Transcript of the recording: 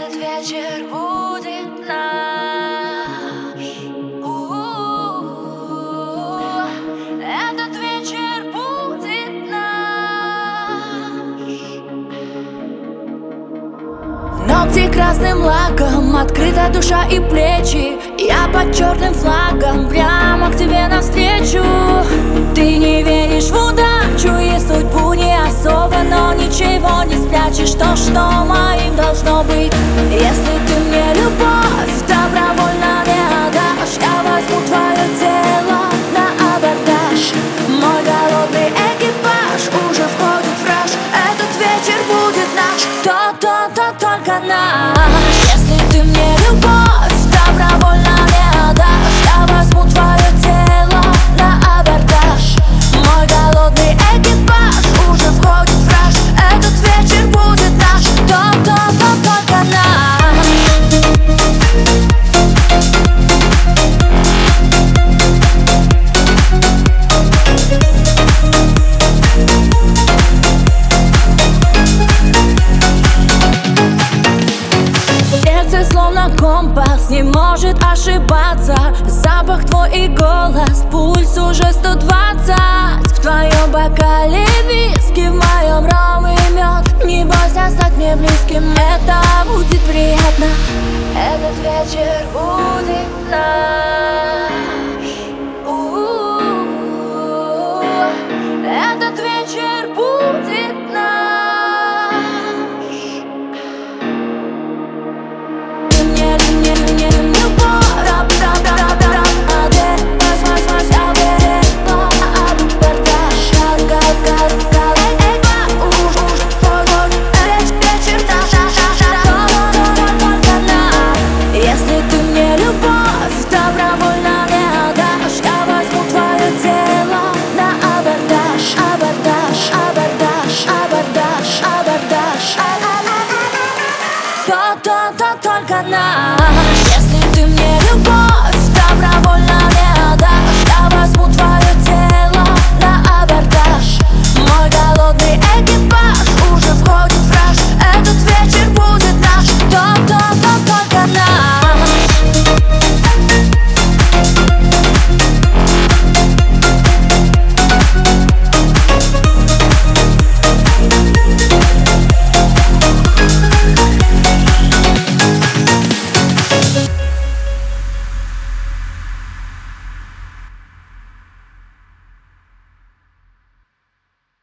Этот вечер будет наш. У-у-у. Этот вечер будет наш. Ногти красным лаком, открыта душа и плечи Я под черным флагом, прямо к тебе навстречу Ты не веришь в удачу и судьбу не особо Но ничего не спрячешь, то, что моим быть. Если ты мне любовь добровольно не отдашь Я возьму твое тело на абордаж. Мой голодный экипаж уже входит в раж. Этот вечер будет наш. То-то-то только наш словно компас не может ошибаться Запах твой и голос, пульс уже 120 В твоем бокале виски, в моем ром и мед Не бойся стать мне близким, это будет приятно Этот вечер будет наш. У-у-у. Этот вечер будет только нам